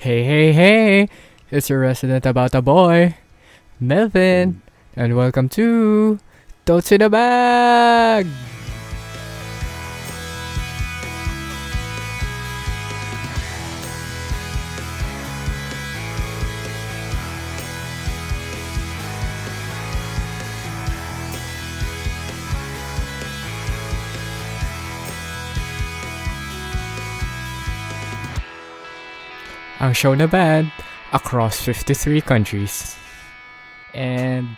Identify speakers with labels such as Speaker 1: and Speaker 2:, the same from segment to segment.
Speaker 1: Hey, hey, hey! It's your resident about a boy, Melvin, mm. and welcome to Totes in a Bag! Ang show na band across 53 countries. And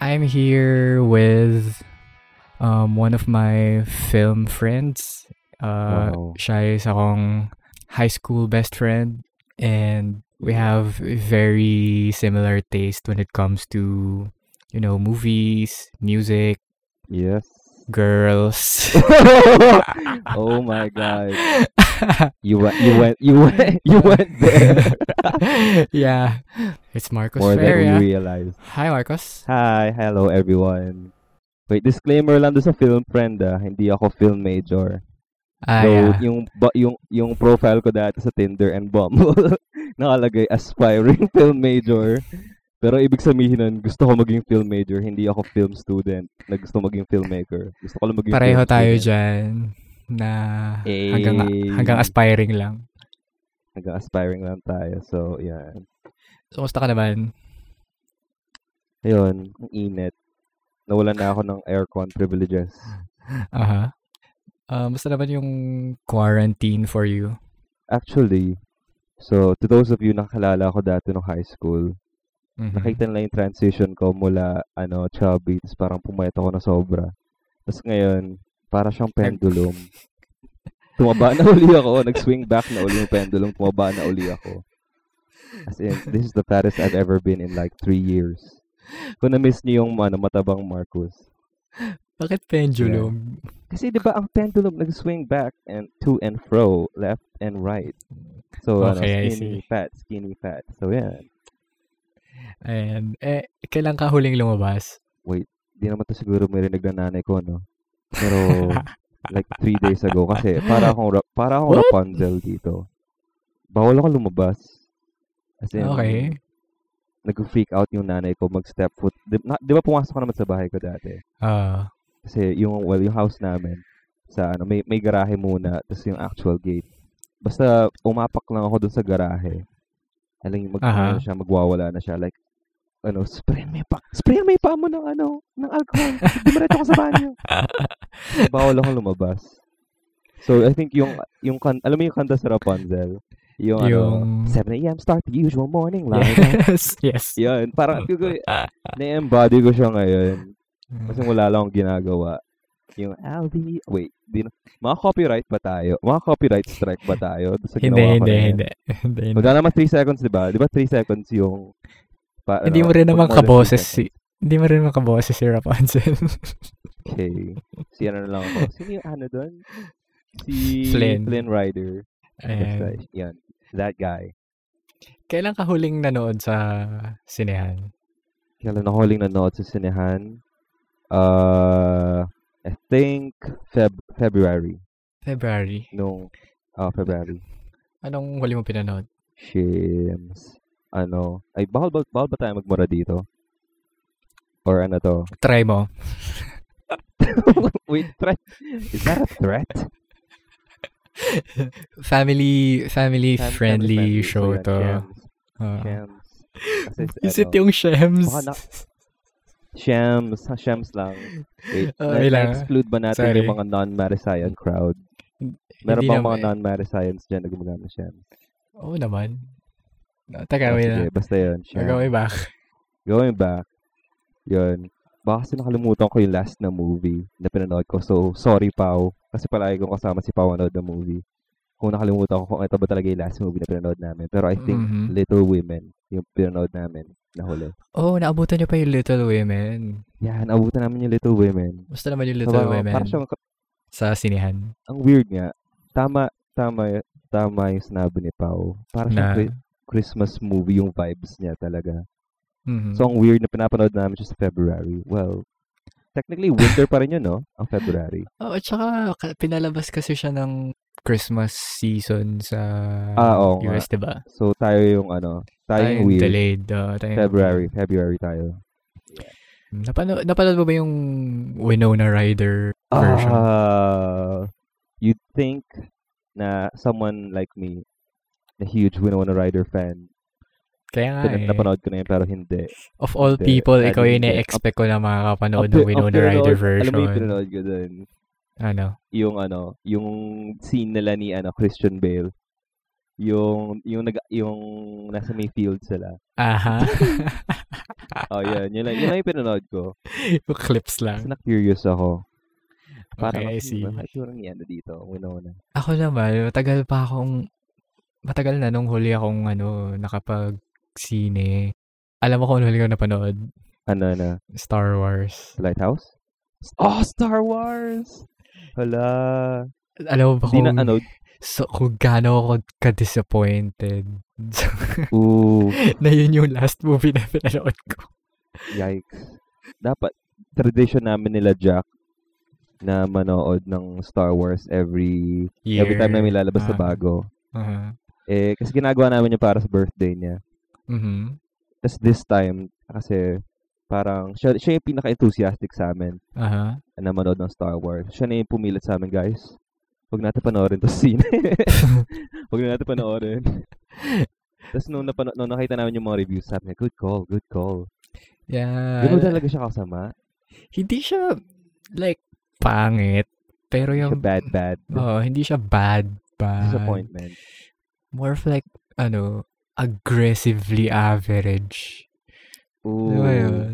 Speaker 1: I'm here with um, one of my film friends. Uh,
Speaker 2: Wow.
Speaker 1: Siya is akong high school best friend. And we have very similar taste when it comes to, you know, movies, music,
Speaker 2: Yes.
Speaker 1: girls.
Speaker 2: oh my god. You went you went you went you went there.
Speaker 1: yeah. It's Marcos
Speaker 2: More than
Speaker 1: Feria.
Speaker 2: we realized.
Speaker 1: Hi, Marcos.
Speaker 2: Hi, hello everyone. Wait, disclaimer lang doon sa film friend ah. Hindi ako film major.
Speaker 1: Ah,
Speaker 2: so,
Speaker 1: yeah.
Speaker 2: yung, ba, yung, yung profile ko dati sa Tinder and Bumble, nakalagay aspiring film major. Pero ibig sabihin nun, gusto ko maging film major, hindi ako film student na gusto maging filmmaker. Gusto ko lang maging
Speaker 1: Pareho tayo
Speaker 2: student.
Speaker 1: dyan na hanggang
Speaker 2: Eh.
Speaker 1: hanggang aspiring lang.
Speaker 2: Hanggang aspiring lang tayo. So, yan.
Speaker 1: So, kumusta ka naman?
Speaker 2: Ayun, ang init. Nawalan na ako ng aircon privileges.
Speaker 1: Aha. Um, basta naman yung quarantine for you.
Speaker 2: Actually, so to those of you na kalala ko dati nung high school,
Speaker 1: Mhm.
Speaker 2: nakita nila yung transition ko mula ano chubby, tapos parang pumayat ako na sobra. Tapos ngayon, para siyang pendulum. Tumaba na uli ako, nag-swing back na uli yung pendulum, tumaba na uli ako. As in, this is the fattest I've ever been in like three years. Kung na-miss niyo yung ano, matabang Marcus.
Speaker 1: Bakit pendulum?
Speaker 2: Kasi 'di ba ang pendulum nag-swing back and to and fro, left and right. So ano,
Speaker 1: Okay, I
Speaker 2: skinny fat, skinny fat. So yeah,
Speaker 1: And, eh, kailan ka huling lumabas?
Speaker 2: di naman to siguro may rinig ng nanay ko no. Pero like three days ago kasi para akong Ra- para akong
Speaker 1: What?
Speaker 2: Rapunzel dito. Bawal ako lumabas. As in,
Speaker 1: Okay.
Speaker 2: nag-freak out yung nanay ko mag-step foot. Di, na, di ba pumasok ka naman sa bahay ko dati?
Speaker 1: Ah,
Speaker 2: Kasi yung, well, yung house namin, sa ano, may, may garahe muna, tapos yung actual gate. Basta umapak lang ako dun sa garahe. Alam yung mag, ano siya, magwawala na siya. Like, ano, spray may pa, spray may pa mo ng ano, ng alcohol. Dumiretso ko sa banyo. Bawal ako lumabas. So, I think yung, yung, kan, alam mo yung kanta sa Rapunzel? Yung,
Speaker 1: Yung-
Speaker 2: ano, 7 a.m. start the usual morning line.
Speaker 1: yes, yes.
Speaker 2: Yan, parang, na-embody ko siya ngayon. Kasi wala lang akong ginagawa. Yung I'll be... Wait, di na, mga copyright ba tayo? Mga copyright strike ba tayo? Sa
Speaker 1: Hindi, hindi, hindi. Hindi, hindi.
Speaker 2: Magkano naman 3 seconds, di ba? Di ba 3 seconds yung... Pa,
Speaker 1: Hindi
Speaker 2: ano,
Speaker 1: mo rin naman kaboses si... Hindi mo rin naman kaboses si Rapunzel.
Speaker 2: Okay. Si ano na lang ako. Sino yung ano doon? Si
Speaker 1: Flynn.
Speaker 2: Flynn Rider.
Speaker 1: Ayan.
Speaker 2: right. Yan. That guy.
Speaker 1: Kailan ka huling nanood sa sinehan?
Speaker 2: Kailan ako huling nanood sa sinehan? Uh, I think Feb February.
Speaker 1: February.
Speaker 2: Nung... Oh, February.
Speaker 1: Anong huli mo pinanood?
Speaker 2: Shims. Ano? Ay, bawal ba, bawal ba tayo magmura dito? Or ano to?
Speaker 1: Try mo.
Speaker 2: Wait, threat? Is that a threat?
Speaker 1: Family family
Speaker 2: Fam-
Speaker 1: friendly
Speaker 2: family
Speaker 1: show
Speaker 2: So,
Speaker 1: to.
Speaker 2: Shams.
Speaker 1: Ah.
Speaker 2: Shams. Kasi,
Speaker 1: Is it
Speaker 2: ano,
Speaker 1: yung Shems?
Speaker 2: baka na- Shams. Ha, Shams lang. Wait,
Speaker 1: Okay
Speaker 2: na,
Speaker 1: lang.
Speaker 2: exclude ba natin
Speaker 1: Sorry.
Speaker 2: yung mga non-Marisayan crowd? Meron
Speaker 1: Hindi naman
Speaker 2: mga non-Marisayans dyan na gumagamit ng Shams?
Speaker 1: Oo naman. Ah, Teka, wait na.
Speaker 2: basta yun. Shams.
Speaker 1: Gagawin back.
Speaker 2: Going back, yun. Baka kasi nakalimutan ko yung last na movie na pinanood ko. So, sorry, Pao. Kasi palagi kong kasama si Pao nanood na movie. Kung nakalimutan ko kung ito ba talaga yung last movie na pinanood namin. Pero I think
Speaker 1: Mhm.
Speaker 2: Little Women yung pinanood namin na huli.
Speaker 1: Oh, naabutan niyo pa yung Little Women.
Speaker 2: Yan, abutan namin yung Little Women.
Speaker 1: Basta naman yung
Speaker 2: So,
Speaker 1: Little
Speaker 2: parang-
Speaker 1: Women
Speaker 2: Parang siyang,
Speaker 1: sa sinehan.
Speaker 2: ang weird nga. Tama, tama, tama yung sinabi ni Pao. Parang siyang
Speaker 1: Na,
Speaker 2: Chri- Christmas movie yung vibes niya talaga.
Speaker 1: Mhm.
Speaker 2: So, ang weird na pinapanood namin siya sa February. Well, technically, winter pa rin yun, no? Ang February.
Speaker 1: Oh, at saka ka- pinalabas kasi siya ng Christmas season sa
Speaker 2: Ah, oo.
Speaker 1: US, diba?
Speaker 2: So, tayo yung ano, tayo yung
Speaker 1: Tayong
Speaker 2: weird.
Speaker 1: delayed. Uh, tayong-
Speaker 2: February. February tayo.
Speaker 1: Napano, napanood mo ba yung Winona Ryder version?
Speaker 2: Ah, you'd think na someone like me, a huge Winona Ryder fan,
Speaker 1: Kaya nga
Speaker 2: Pin-
Speaker 1: eh.
Speaker 2: napanood ko na yun, pero hindi.
Speaker 1: Of all
Speaker 2: Hindi.
Speaker 1: people,
Speaker 2: Ano
Speaker 1: ikaw yung na-expect ko na makakapanood ng Winona Ryder
Speaker 2: Alam mo
Speaker 1: version.
Speaker 2: yung pinanood ko dun?
Speaker 1: Ano?
Speaker 2: Yung ano, yung scene nila ni ano, Christian Bale. Yung, yung, nag, yung nasa may field sila.
Speaker 1: Aha.
Speaker 2: Oh, yun. Yun lang, yun lang yung pinanood ko.
Speaker 1: yung clips
Speaker 2: Kasi
Speaker 1: lang.
Speaker 2: na-curious ako. Parang,
Speaker 1: Okay, I
Speaker 2: "Hmm,
Speaker 1: see.
Speaker 2: Yung ni ano dito? Winona.
Speaker 1: Ako naman, matagal pa akong, matagal na nung huli akong ano, nakapag-sine. Alam mo kung ano huli ko napanood?
Speaker 2: Ano na?
Speaker 1: Star Wars.
Speaker 2: Lighthouse? Oh, Star Wars! Hala.
Speaker 1: Alam mo ba kung,
Speaker 2: na ano.
Speaker 1: so, kung gaano ako ka-disappointed
Speaker 2: Ooh,
Speaker 1: na yun yung last movie na pinanood ko.
Speaker 2: yikes. Dapat, tradition namin nila Jack na manood ng Star Wars every
Speaker 1: Year.
Speaker 2: every time na may lalabas na
Speaker 1: Ah.
Speaker 2: bago.
Speaker 1: Aha.
Speaker 2: Eh, kasi ginagawa namin yung para sa birthday niya.
Speaker 1: Mhm.
Speaker 2: Tapos this time, kasi parang siya, siya yung pinaka-enthusiastic sa amin
Speaker 1: Aha.
Speaker 2: na manood ng Star Wars. Siya na yung pumilit sa amin, guys. Huwag natin panoorin to scene. Huwag na natin panoorin. Tapos nung, napano- nung nakita namin yung mga reviews, sabi niya, good call, good call.
Speaker 1: Yeah.
Speaker 2: Ba talaga siya kasama?
Speaker 1: Hindi siya, like, pangit. Pero
Speaker 2: Siya
Speaker 1: yung,
Speaker 2: bad, bad.
Speaker 1: oh, hindi siya bad, bad.
Speaker 2: Disappointment.
Speaker 1: More of like, ano, aggressively average.
Speaker 2: Ooh.
Speaker 1: Di ba yun?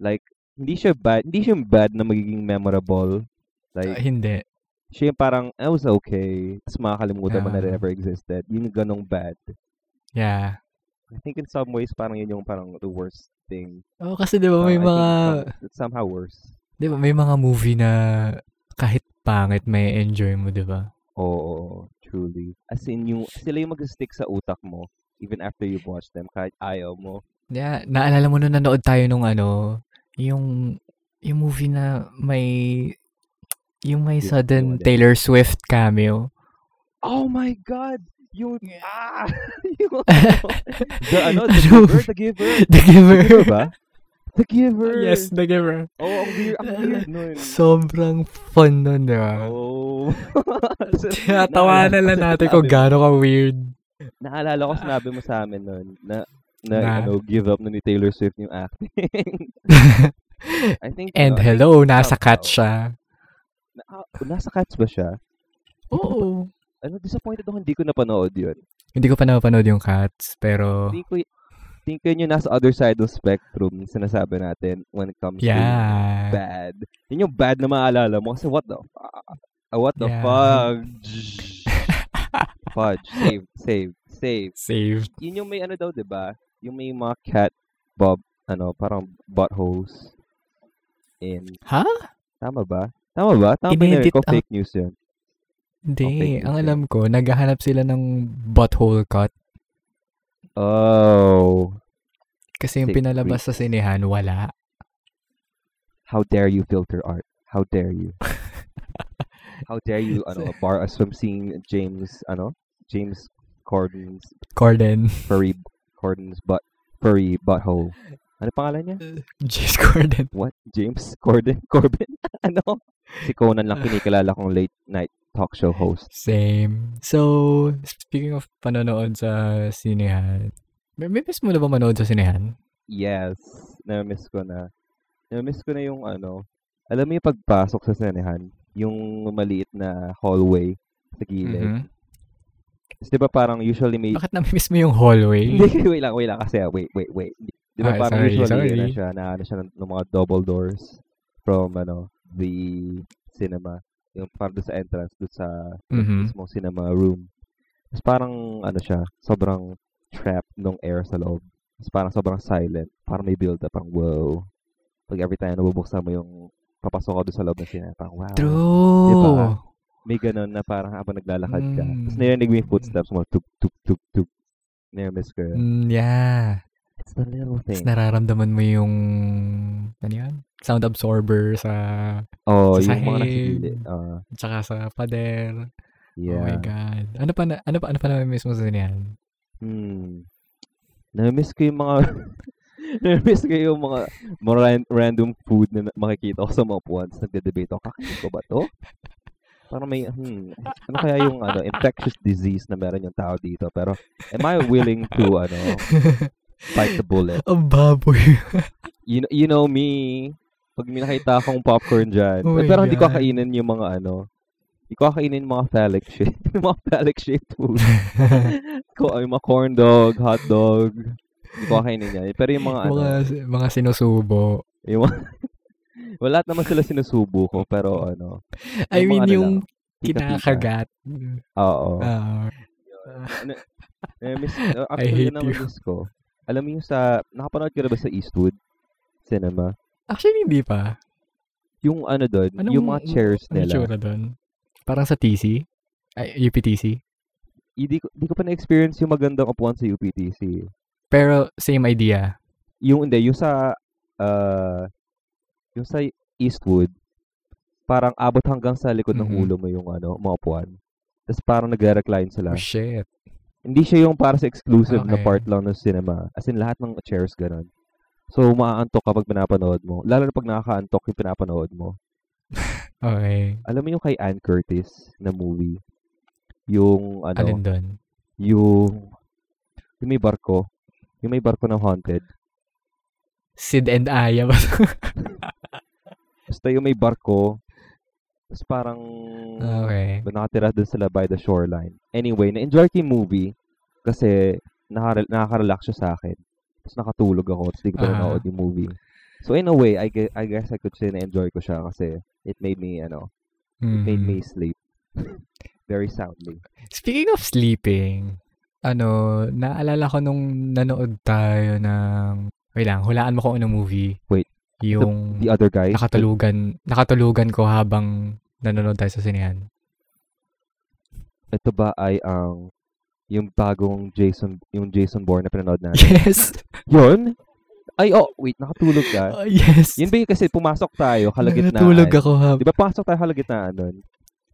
Speaker 2: Like, hindi siya bad. Hindi siya bad na magiging memorable.
Speaker 1: Ah,
Speaker 2: Like,
Speaker 1: hindi.
Speaker 2: siya yung parang, I was okay. Tapos makakalimutan mo na
Speaker 1: Yeah.
Speaker 2: it ever existed. Yung ganong bad.
Speaker 1: Yeah.
Speaker 2: I think in some ways, parang yun yung parang the worst thing.
Speaker 1: Oh, kasi di ba
Speaker 2: Uh,
Speaker 1: may
Speaker 2: think
Speaker 1: mga,
Speaker 2: it's somehow worse.
Speaker 1: di ba may mga movie na kahit pangit may enjoy mo, di ba?
Speaker 2: Oo, truly. As in, yung, sila yung mag-stick sa utak mo even after you watch them kahit ayaw mo.
Speaker 1: Yeah, naalala mo nung nanood tayo nung ano, yung, yung movie na may, yung may
Speaker 2: Yung-
Speaker 1: sudden
Speaker 2: yung?
Speaker 1: Taylor Swift cameo.
Speaker 2: Oh my God! Yung, ah! yung, the, ano, the
Speaker 1: Ano?
Speaker 2: giver, the giver.
Speaker 1: The Giver.
Speaker 2: The giver ba? The giver.
Speaker 1: yes, The Giver.
Speaker 2: Oh, ang weird, ang weird nun.
Speaker 1: Sobrang fun nun, di ba?
Speaker 2: Oh.
Speaker 1: Tinatawanan lang natin kung gaano ka weird.
Speaker 2: Naalala ko sinabi mo sa amin nun na na,
Speaker 1: Na?
Speaker 2: ano, give up na ni Taylor Swift yung acting. I think,
Speaker 1: And
Speaker 2: ano,
Speaker 1: hello, nasa cat siya.
Speaker 2: na, ah, nasa Cats ba siya?
Speaker 1: Oo.
Speaker 2: Ano, disappointed ako hindi ko napanood yun.
Speaker 1: Hindi ko pa napanood yung cats, pero
Speaker 2: Hindi ko, ko yun nasa other side of spectrum sinasabi natin when it comes to
Speaker 1: yeah.
Speaker 2: bad. Yun yung bad na maalala mo kasi what the fuck? What the
Speaker 1: Yeah.
Speaker 2: fudge? fudge. Save, save, save.
Speaker 1: Saved.
Speaker 2: Yun yung may ano daw, 'di ba? Yung may mga cat bob ano, parang buttholes in
Speaker 1: Ha?
Speaker 2: Tama ba? Tama ba? Tama ba
Speaker 1: Inedit
Speaker 2: ko
Speaker 1: out.
Speaker 2: fake news yun?
Speaker 1: Hindi.
Speaker 2: Okay,
Speaker 1: Ang alam ko, naghahanap sila ng butthole cut.
Speaker 2: Oh.
Speaker 1: Kasi yung pinalabas sa sinehan, wala.
Speaker 2: How dare you filter art? How dare you? How dare you ano, bar us from seeing James ano? James Corden's
Speaker 1: Corden.
Speaker 2: furry Corden's butt furry butthole. Ano pangalan niya?
Speaker 1: James Corden.
Speaker 2: What? James Corden? Corbin? ano? Si Conan lang kinikilala kong late night talk show host.
Speaker 1: Same. So, speaking of panonood sa sinehan, may, may miss mo na ba manood sa sinehan?
Speaker 2: Yes. Na-miss ko na. Na-miss ko na yung ano. Alam mo yung pagpasok sa sinehan, yung maliit na hallway sa gilid.
Speaker 1: Mhm.
Speaker 2: Tapos di ba parang usually may...
Speaker 1: Bakit na-miss mo yung hallway?
Speaker 2: Hindi, wait lang, wait lang kasi, wait, wait, wait. Di ba
Speaker 1: Ah,
Speaker 2: parang
Speaker 1: sorry,
Speaker 2: usually
Speaker 1: sorry.
Speaker 2: ano siya, na ano siya ng, ng mga double doors from ano, the cinema. Yung doon sa entrance, doon sa
Speaker 1: Mhm.
Speaker 2: mismong cinema room. Tapos parang ano siya, sobrang trap nung air sa loob. Tapos parang sobrang silent. Parang may build up, parang wow. Pag every time nabubuksan mo yung papasok ka doon sa loob ng cinema, parang wow.
Speaker 1: True.
Speaker 2: Diba? May ganun na parang habang naglalakad ka. Tapos
Speaker 1: Mm.
Speaker 2: narinig mo yung footsteps mo, tuk, tuk, tuk, tuk. Niramiss ko yun.
Speaker 1: Mm, yeah.
Speaker 2: It's the little
Speaker 1: Tapos
Speaker 2: thing.
Speaker 1: nararamdaman mo yung, ano yan? Sound absorber sa,
Speaker 2: Oh,
Speaker 1: sa
Speaker 2: yung mga
Speaker 1: sahig.
Speaker 2: gilid. Ah,
Speaker 1: tsaka sa pader. Oh my
Speaker 2: Yeah.
Speaker 1: God. Ano pa, na, ano pa, ano pa na-miss mo sa sinihan?
Speaker 2: Hmm. Na-miss ko yung mga na-miss ko yung mga, mga ran- random food na makikita ko sa mga puwans. Nagde-debate ako, kakain ko ba to? Parang may, hmm, ano kaya yung ano, infectious disease na meron yung tao dito? Pero, am I willing to, ano, fight the bullet?
Speaker 1: Ang baboy.
Speaker 2: You, kn- you know me, pag may nakita akong popcorn dyan,
Speaker 1: Oh
Speaker 2: pero hindi ko kainin yung mga ano, hindi ko kainin yung mga phallic shaped, yung mga phallic shaped food. ko, yung mga corn dog, hot dog, hindi ko kainin yan. Pero yung mga, ano,
Speaker 1: mga, mga sinusubo.
Speaker 2: yung mga, wala naman sila sinusubo ko, pero ano,
Speaker 1: I mean,
Speaker 2: mga ano
Speaker 1: yung
Speaker 2: lang,
Speaker 1: kinakagat.
Speaker 2: Oo.
Speaker 1: Ah,
Speaker 2: Na- na-miss, uh, actually,
Speaker 1: hate
Speaker 2: yun ang
Speaker 1: you.
Speaker 2: miss ko. Alam mo yung sa, nakapanood ka na ba sa Eastwood Cinema?
Speaker 1: actually, hindi pa.
Speaker 2: Yung ano doon, yung mga chairs
Speaker 1: Ano
Speaker 2: nila.
Speaker 1: tsura doon? Parang sa TC? Ay, UPTC?
Speaker 2: Hindi ko, hindi ko pa na-experience yung magandang upuan sa UPTC.
Speaker 1: Pero, same idea.
Speaker 2: Yung hindi, yung sa uh, yung sa Eastwood, parang abot hanggang sa likod ng
Speaker 1: Mhm.
Speaker 2: ulo mo yung ano, mga upuan. Tapos parang nag-recline sila.
Speaker 1: Oh, shit.
Speaker 2: Hindi siya yung para sa exclusive na
Speaker 1: Okay.
Speaker 2: part lang ng cinema. As in, lahat ng chairs ganun. So, maaantok kapag pinapanood mo. Lalo na pag nakakaantok yung pinapanood mo.
Speaker 1: Okay.
Speaker 2: Alam mo yung kay Ann Curtis na movie? Yung, ano,
Speaker 1: Alin doon?
Speaker 2: yung, yung may barko. Yung may barko na haunted.
Speaker 1: Sid and Aya ba?
Speaker 2: Basta yung may barko. Tapos parang
Speaker 1: okay.
Speaker 2: nakatira dun sila by the shoreline. Anyway, na-enjoy ko yung movie kasi nakaka- nakaka-relax siya sa akin. Tapos nakatulog ako, tapos di ko pa
Speaker 1: Ah.
Speaker 2: nanood yung movie. So in a way, I guess, I guess I could say na-enjoy ko siya kasi it made me, ano, it made me sleep very soundly.
Speaker 1: Speaking of sleeping, ano, naalala ko nung nanood tayo ng, wait lang, hulaan mo kung anong movie.
Speaker 2: Wait,
Speaker 1: Yung
Speaker 2: The other guys,
Speaker 1: nakatulugan, nakatulugan ko habang nanonood tayo sa sinehan.
Speaker 2: ito ba ay ang yung bagong Jason, yung Jason Bourne na pinanood natin?
Speaker 1: Yes!
Speaker 2: Yun? Ay, oh, wait, nakatulog ka?
Speaker 1: Oh, yes!
Speaker 2: Yun ba yung kasi pumasok tayo, kalagitnaan?
Speaker 1: Nakatulog ako habang,
Speaker 2: Di ba pasok tayo kalagitnaan nun?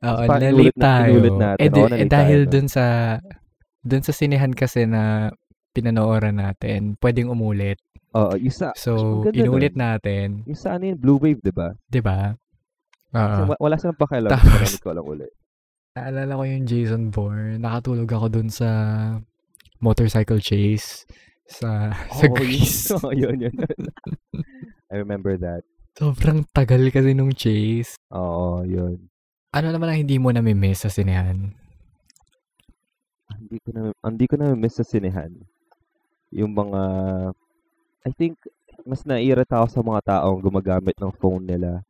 Speaker 1: Oo,
Speaker 2: pa-
Speaker 1: na-late tayo.
Speaker 2: inulit natin.
Speaker 1: Eh,
Speaker 2: Oo,
Speaker 1: eh, dahil
Speaker 2: tayo,
Speaker 1: dun sa, dun sa sinehan kasi na pinanooran natin, pwedeng umulit.
Speaker 2: Oo, yung sa,
Speaker 1: So, inulit
Speaker 2: nun.
Speaker 1: natin,
Speaker 2: Yung sa ano yun, Blue Wave, di ba?
Speaker 1: 'di ba?
Speaker 2: Wa- wala silang pakialam.
Speaker 1: Tapos-
Speaker 2: Tapos, ko lang uli.
Speaker 1: Naalala ko yung Jason Bourne. Nakatulog ako dun sa motorcycle chase sa sa
Speaker 2: Oo,
Speaker 1: Greece.
Speaker 2: Yun, Oo, yun, yun, yun. I remember that.
Speaker 1: Sobrang tagal kasi nung chase.
Speaker 2: Oo, yun.
Speaker 1: Ano naman ang hindi mo nami-miss sa sinehan?
Speaker 2: Hindi ko na, hindi ko na miss sa sinehan. Yung mga, I think, mas naiirita ako sa mga taong gumagamit ng phone nila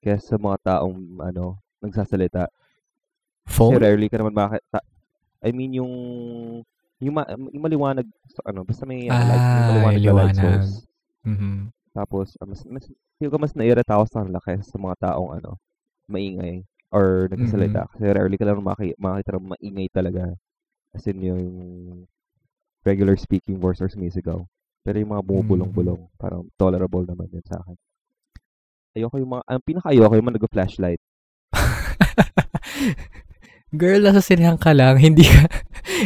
Speaker 2: kaysa sa mga taong, ano, nagsasalita. Kasi
Speaker 1: Phone?
Speaker 2: rarely ka naman makita. I mean, yung, yung, ma, yung maliwanag, so, ano, basta may, ano, light, may
Speaker 1: Ah,
Speaker 2: maliwanag na light
Speaker 1: liwanag.
Speaker 2: source.
Speaker 1: Mhm.
Speaker 2: Tapos, ah, mas, mas, feel ko mas naiirita ako sa kanila kaysa sa mga taong, ano, maingay or nagsasalita. Kasi rarely ka lang maki, makakita ng maingay talaga. As in, yung regular speaking voice or sumisigaw. Pero yung mga bumubulong-bulong, parang tolerable naman yun sa akin. Ayoko yung mga, ang pinaka-ayoko yung mga nag-flashlight.
Speaker 1: Girl, nasa sinehan ka lang, hindi ka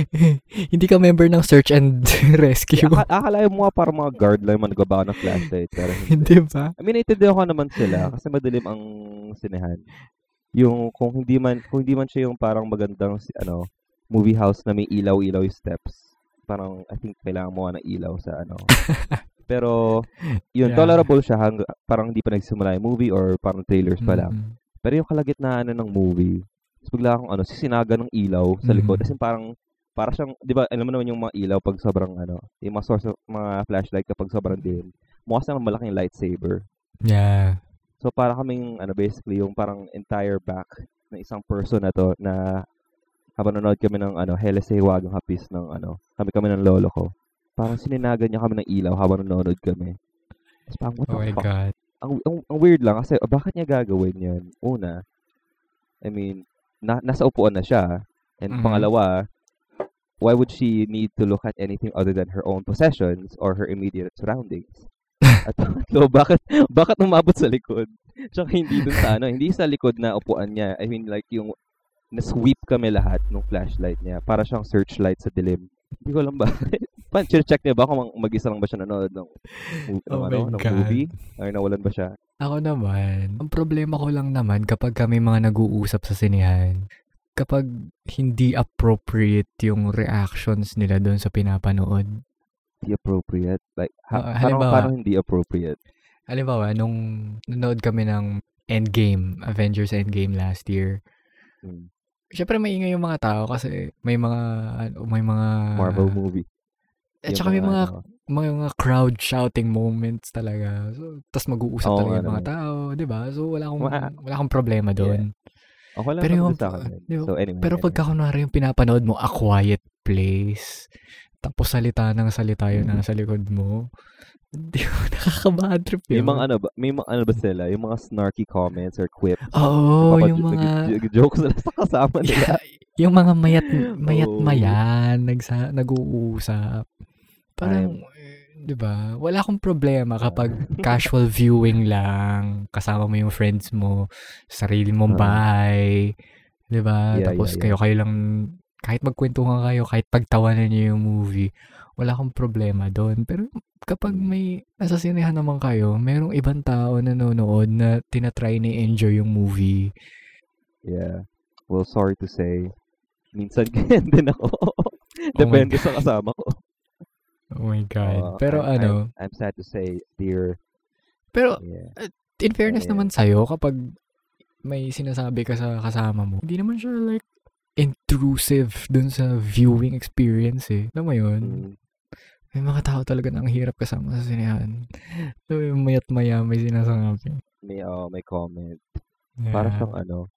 Speaker 1: hindi ka member ng search and rescue.
Speaker 2: Aka- akala mo nga parang mga guard lang yung mga nagbabaka ng flashlight. Pero hindi.
Speaker 1: Hindi ba?
Speaker 2: I mean, naintindihan ko naman sila kasi madilim ang sinehan. Yung kung hindi man kung hindi man siya yung parang magandang ano movie house na may ilaw-ilaw yung steps. Parang I think kailangan mo ng ilaw sa ano. Pero yun
Speaker 1: Yeah.
Speaker 2: tolerable siya hang, parang hindi pa nagsimula yung movie or parang trailers pa lang.
Speaker 1: Mhm.
Speaker 2: Pero yung kalagitnaan na ng movie, tapos bigla akong ano, sisinaga ng ilaw sa likod.
Speaker 1: Mhm.
Speaker 2: Kasi parang, para siyang, di ba, alam mo naman yung mga ilaw pag sobrang ano, yung mga source of, mga flashlight kapag sobrang dilim. Mukha siyang malaking lightsaber.
Speaker 1: Yeah.
Speaker 2: So, para kaming, ano, basically, yung parang entire back ng isang person na to na habang nanonood kami ng, ano, Helese Wagang Hapis ng, ano, kami kami ng lolo ko. Parang sininagan niya kami ng ilaw habang nanonood kami. Tapos parang, what
Speaker 1: Oh
Speaker 2: the
Speaker 1: my
Speaker 2: fuck?
Speaker 1: God.
Speaker 2: ang, ang, ang weird lang kasi ah, bakit niya gagawin yan? Una, I mean, na, nasa upuan na siya. And
Speaker 1: Mhm.
Speaker 2: pangalawa, why would she need to look at anything other than her own possessions or her immediate surroundings? At pangatlo, bakit, bakit umabot sa likod? Tsaka hindi dun sa ano, hindi sa likod na upuan niya. I mean, like yung na-sweep kami lahat ng flashlight niya. Para siyang searchlight sa dilim. Hindi ko alam ba. Pan, check niya ba kung mag-isa lang ba siya nanonood ng, ng,
Speaker 1: Oh
Speaker 2: ano, ng movie? Or nawalan ba siya?
Speaker 1: Ako naman, ang problema ko lang naman kapag kami mga nag-uusap sa sinehan, kapag hindi appropriate yung reactions nila doon sa pinapanood.
Speaker 2: Hindi appropriate? Like, ha- parang,
Speaker 1: halimbawa-
Speaker 2: parang hindi appropriate?
Speaker 1: Halimbawa, nung nanood kami ng Endgame, Avengers Endgame last year,
Speaker 2: Hmm.
Speaker 1: Syempre maingay yung mga tao kasi may mga, ano, may mga...
Speaker 2: Marvel movie.
Speaker 1: At saka may mga,
Speaker 2: ano,
Speaker 1: mga, mga crowd shouting moments talaga. So, tapos mag-uusap
Speaker 2: Oo
Speaker 1: talaga
Speaker 2: nga
Speaker 1: yung mga tao, di ba? So, wala akong,
Speaker 2: Ma-
Speaker 1: wala akong problema doon.
Speaker 2: Okay lang
Speaker 1: Pero yung-
Speaker 2: sa akin. yun.
Speaker 1: di ba,
Speaker 2: So, anyway.
Speaker 1: Pero
Speaker 2: anyway.
Speaker 1: pagka kunwari yung pinapanood mo, A Quiet Place, tapos salita ng salita yun
Speaker 2: Mm.
Speaker 1: nasa likod mo, di ba, nakaka-bad trip
Speaker 2: May
Speaker 1: yun.
Speaker 2: mga ano ba, may mga ano ba sila, yung mga snarky comments or quips.
Speaker 1: Oo,
Speaker 2: Napapa-
Speaker 1: yung mga,
Speaker 2: nag- jokes sila sa kasama nila.
Speaker 1: yung mga mayat, mayat
Speaker 2: Oo.
Speaker 1: mayan, nagsa, nag-uusap. Parang, di ba, wala akong problema kapag casual viewing lang, kasama mo yung friends mo, sarili mong
Speaker 2: Ah.
Speaker 1: bahay, di ba?
Speaker 2: Yeah,
Speaker 1: Tapos
Speaker 2: yeah,
Speaker 1: kayo kayo lang, kahit magkwentuhan kayo, kahit pagtawanan niyo yung movie, wala akong problema doon. Pero kapag may nasa sinehan naman kayo, merong ibang tao na nanonood na tinatry ni enjoy yung movie.
Speaker 2: Yeah. Well, sorry to say, minsan ganyan din ako. Depende sa kasama ko.
Speaker 1: Oh my God.
Speaker 2: Oo,
Speaker 1: Pero
Speaker 2: I'm-
Speaker 1: ano,
Speaker 2: I'm, I'm sad to say, dear.
Speaker 1: pero
Speaker 2: Yeah.
Speaker 1: in fairness
Speaker 2: Yeah.
Speaker 1: naman sa'yo, kapag may sinasabi ka sa kasama mo, hindi naman siya like intrusive dun sa viewing experience eh. Alam mo yun?
Speaker 2: Mm,
Speaker 1: May mga tao talaga na ang hirap kasama sa sinehan. So, yung mayat maya may sinasabi.
Speaker 2: may, uh, may comment.
Speaker 1: Yeah.
Speaker 2: Para siyang ano,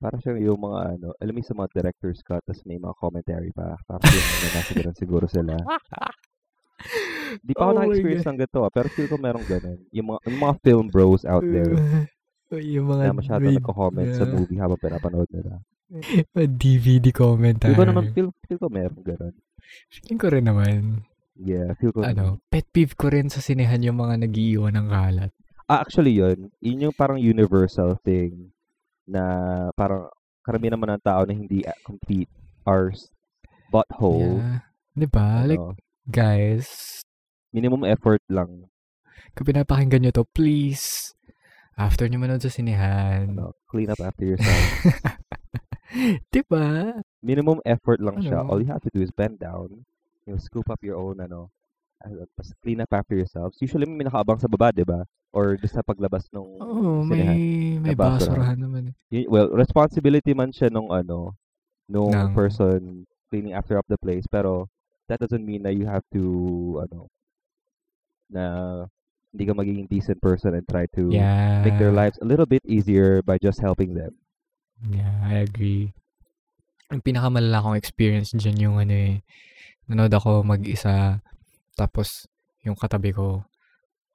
Speaker 2: para siyang yung mga ano, alam mo sa mga director's cut, tapos may mga commentary pa. Para yung may nasa ganun siguro sila. Di pa ako
Speaker 1: Oh God.
Speaker 2: ng ganito ah, pero feel ko merong ganun. Yung mga, yung mga film bros out there
Speaker 1: yung mga
Speaker 2: na masyado
Speaker 1: may-
Speaker 2: nagko-comment sa
Speaker 1: yeah.
Speaker 2: movie habang pinapanood nila.
Speaker 1: DVD commentary.
Speaker 2: Feel ko naman, feel, feel ko merong ganun.
Speaker 1: Feeling ko rin naman.
Speaker 2: Yeah, feel ko
Speaker 1: Ano, pet peeve ko rin sa sinehan yung mga nagiiwan ng kalat.
Speaker 2: Ah, actually yun, yun yung parang universal thing na parang karamihan naman ng tao na hindi complete our butthole.
Speaker 1: Yeah. Di ba? Like,
Speaker 2: ano,
Speaker 1: guys,
Speaker 2: minimum effort lang.
Speaker 1: kung pinapakinggan nyo to, please, after nyo manood sa sinehan,
Speaker 2: Ano, clean up after yourself.
Speaker 1: di ba?
Speaker 2: minimum effort lang siya.
Speaker 1: Ano?
Speaker 2: All you have to do is bend down, you know, scoop up your own, ano, tapos clean up after yourselves. Usually may nakaabang sa baba, di ba? Or just sa paglabas nung
Speaker 1: Oo,
Speaker 2: sinehan.
Speaker 1: may, may
Speaker 2: May basurahan.
Speaker 1: naman. eh.
Speaker 2: Well, responsibility man siya nung ano, nung
Speaker 1: Ng-
Speaker 2: person cleaning after up the place, pero that doesn't mean na you have to, ano, na hindi ka magiging decent person and try to
Speaker 1: Yeah.
Speaker 2: make their lives a little bit easier by just helping them.
Speaker 1: Yeah, I agree. Ang pinakamalala kong experience dyan yung ano eh, nanood ako mag-isa, tapos yung katabi ko,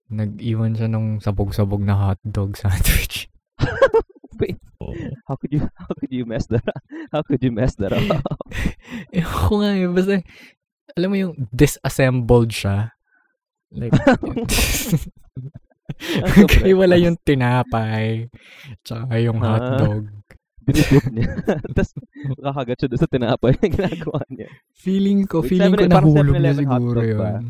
Speaker 1: nag-iwan siya nung sabog-sabog na hotdog sandwich.
Speaker 2: Wait, how could you, how could you mess that up? How could you mess that up?
Speaker 1: Ewan ko nga eh, basta, alam mo yung disassembled siya. Like, Hiwala yung tinapay, tsaka yung
Speaker 2: Ah.
Speaker 1: hotdog.
Speaker 2: Dinidip niya. Tapos, kakagat siya doon sa tinapay na ginagawa niya.
Speaker 1: Feeling ko,
Speaker 2: Wait,
Speaker 1: feeling ko
Speaker 2: 7 parang
Speaker 1: nahulog niya
Speaker 2: 7-Eleven
Speaker 1: siguro
Speaker 2: hotdog ba?
Speaker 1: yun.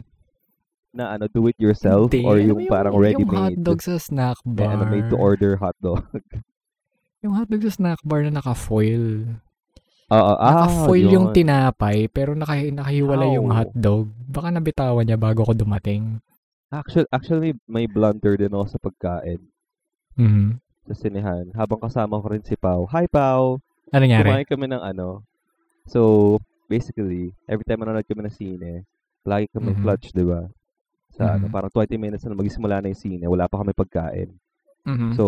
Speaker 2: Na ano, do it yourself
Speaker 1: Hindi,
Speaker 2: or
Speaker 1: alam
Speaker 2: yung parang
Speaker 1: Yung
Speaker 2: ready-made.
Speaker 1: hotdog sa snack bar.
Speaker 2: ano, made to order hotdog.
Speaker 1: Yung hotdog sa snack bar na naka-foil.
Speaker 2: Oo, ah,
Speaker 1: Naka-foil yung
Speaker 2: yun.
Speaker 1: tinapay, pero naka, nakahiwala yung
Speaker 2: How?
Speaker 1: hotdog. Baka nabitawan niya bago ko dumating.
Speaker 2: Actually, actually, may blunder din ako sa pagkain
Speaker 1: Mhm.
Speaker 2: Sa sinehan. Habang kasama ko rin si Pau. Hi, Pau!
Speaker 1: Ano nangyari?
Speaker 2: Kumain kami ng ano. So, basically, every time manonood kami ng sine, lagi kami
Speaker 1: Mhm.
Speaker 2: clutch, di ba? Sa ano,
Speaker 1: Mhm.
Speaker 2: parang 20 minutes na magsimula na yung sine, wala pa kami pagkain.
Speaker 1: Mhm.
Speaker 2: So,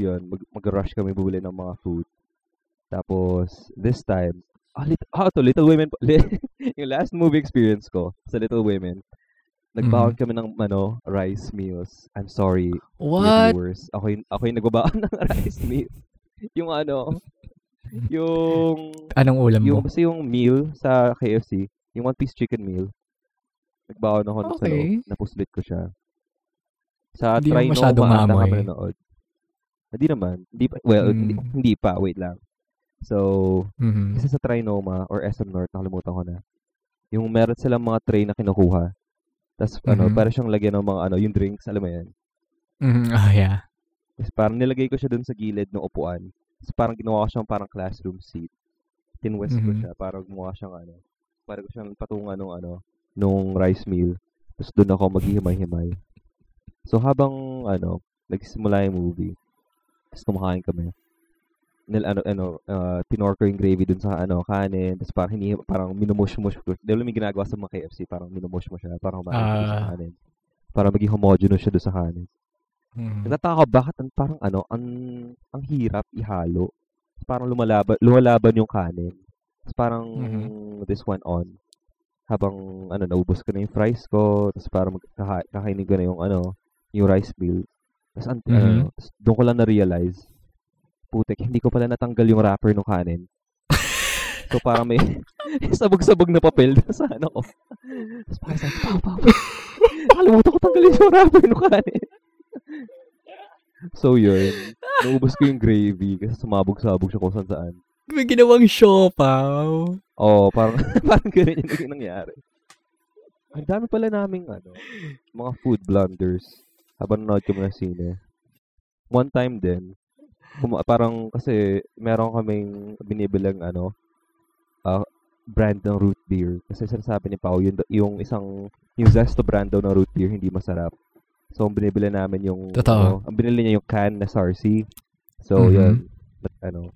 Speaker 2: yun, mag, mag-rush kami bumili ng mga food. Tapos, this time, ah, lit- ah, to, Little Women, yung last movie experience ko sa Little Women, nagbaon
Speaker 1: Mhm.
Speaker 2: kami ng, ano, rice meals. I'm sorry,
Speaker 1: What?
Speaker 2: viewers. Ako yung, ako yung nagbabaon ng rice meal. yung ano, yung,
Speaker 1: Anong ulam mo?
Speaker 2: yung, basta yung meal sa KFC, yung one piece chicken meal, nagbaon ako sa
Speaker 1: Okay.
Speaker 2: loob, napuslit ko siya. Sa
Speaker 1: Hindi mo
Speaker 2: Trinoma
Speaker 1: masyadong maamoy.
Speaker 2: nanood. Hindi naman. Hindi pa, well, hindi,
Speaker 1: Mm.
Speaker 2: hindi pa, wait lang. So,
Speaker 1: Mhm.
Speaker 2: isa sa Trinoma or SM North, nakalimutan ko na. Yung meron silang mga tray na kinukuha. Tapos, ano,
Speaker 1: Mhm.
Speaker 2: para siyang lagyan ng mga, ano, yung drinks, alam mo yan.
Speaker 1: Mhm. Oh, yeah.
Speaker 2: Tapos parang nilagay ko siya dun sa gilid ng upuan. Tapos parang ginawa ko siyang parang classroom seat. Tinwist ko
Speaker 1: Mhm.
Speaker 2: siya. Parang gumawa siyang ano. Parang ko siyang patungan nung ano, nung rice meal. Tapos doon ako maghihimay-himay. So habang ano, nagsimula yung movie, tapos kumakain kami. Nil, ano, ano, uh, tinor ko yung gravy dun sa ano, kanin. Tapos parang hini, parang minumush-mush. Dahil may ginagawa sa mga KFC, parang minumush mo siya. Parang ko dun sa
Speaker 1: Ah.
Speaker 2: kanin. Para maging homogeneous siya doon sa kanin. Nagtataka ako bakit ang parang ano, ang ang hirap ihalo. Parang lumalaban lumalaban yung kanin. Tapos parang
Speaker 1: Mhm.
Speaker 2: this went on. Habang ano, naubos ko na yung fries ko, tapos parang kakainin ko na yung ano, yung rice meal. Tapos an-
Speaker 1: Mhm.
Speaker 2: ano, doon ko lang na-realize, putek, hindi ko pala natanggal yung wrapper ng kanin. So parang may sabog-sabog na papel sa ano ko. Tapos parang sabi, pao, pao, pao. Nakalimutan ko tanggalin yung wrapper ng kanin. So yun, naubos ko yung gravy kasi sumabog-sabog siya kung saan saan.
Speaker 1: May ginawang siopaw.
Speaker 2: Oo, parang, parang ganun yung naging nangyari. Ang dami pala naming ano, mga food blunders habang nanonood kami ng sine. One time din, parang kasi meron kaming binibilang ano, ah, brand ng root beer. Kasi sinasabi ni Pao, yung, yung isang, yung Zesto brand daw ng root beer, hindi masarap. So, ang binibili namin yung,
Speaker 1: Totoo.
Speaker 2: ano, ang binili niya yung can na Sarsi. So,
Speaker 1: Mhm.
Speaker 2: yun. But, ano,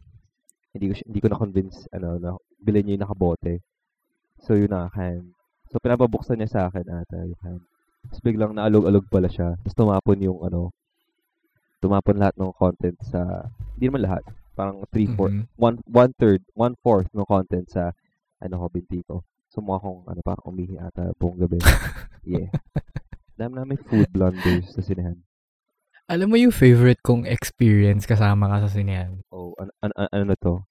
Speaker 2: hindi ko, hindi ko na-convince, ano, na bilhin niya yung nakabote. So, yun na, can. So, pinapabuksan niya sa akin ata yung can. Tapos biglang naalog-alog pala siya. Tapos tumapon yung, ano, tumapon lahat ng content sa, hindi naman lahat. Parang 3-4,
Speaker 1: Mhm.
Speaker 2: one, one third, one fourth ng content sa, ano ko, binti ko. So, mukha kong, ano, parang umihi ata buong gabi. yeah. Dami namin food blunders sa sinehan.
Speaker 1: Alam mo yung favorite kong experience kasama ka sa sinehan?
Speaker 2: Oh, ano, ano, ano na to?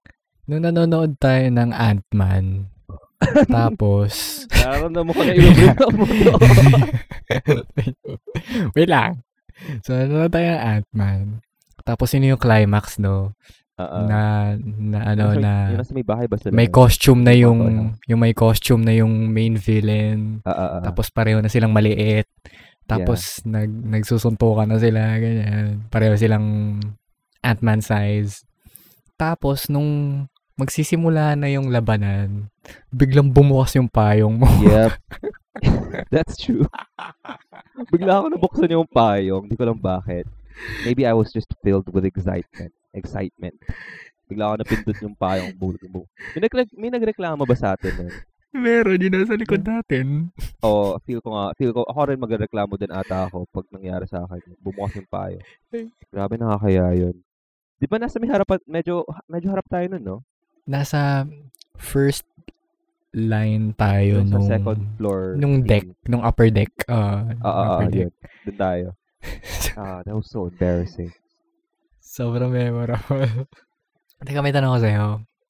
Speaker 1: Nung nanonood tayo ng Ant-Man, tapos,
Speaker 2: Nararamdaman ko na i-bring up mo
Speaker 1: wait lang. So, nanonood tayo ng Ant-Man. Tapos, yun yung climax, no?
Speaker 2: Oo.
Speaker 1: na, na ano,
Speaker 2: Nasa-
Speaker 1: na
Speaker 2: nasa may bahay ba sila?
Speaker 1: may costume na
Speaker 2: Yung
Speaker 1: yung,
Speaker 2: mga
Speaker 1: yung may costume na yung main villain.
Speaker 2: Ah.
Speaker 1: Tapos, pareho na silang maliit. Tapos, nag, nagsusuntukan na sila, ganyan. Pareho silang Ant-Man size. Tapos, nung magsisimula na yung labanan, biglang bumukas yung payong mo.
Speaker 2: Yep. That's true. Bigla ako nabuksan yung payong. Hindi ko lang bakit. Maybe I was just filled with excitement. Excitement. Bigla ako napindot yung payong. Bulog, bulog. May, nagre- may nagreklamo ba sa atin nun?
Speaker 1: Meron, yun nasa likod natin.
Speaker 2: Oo, feel ko nga. Feel ko, ako rin magreklamo din ata ako pag nangyari sa akin. Bumukas yung payo. Grabe nakakaya yun. Di ba nasa may harapan, medyo, medyo harap tayo nun, no?
Speaker 1: Nasa first line tayo
Speaker 2: Yung
Speaker 1: nung,
Speaker 2: second floor.
Speaker 1: nung deck, nung upper deck. Uh,
Speaker 2: Ah, ah, ah,
Speaker 1: upper deck.
Speaker 2: yun. Doon tayo. Ah, that was so embarrassing.
Speaker 1: Sobrang memorable. Teka, may tanong ko sa'yo.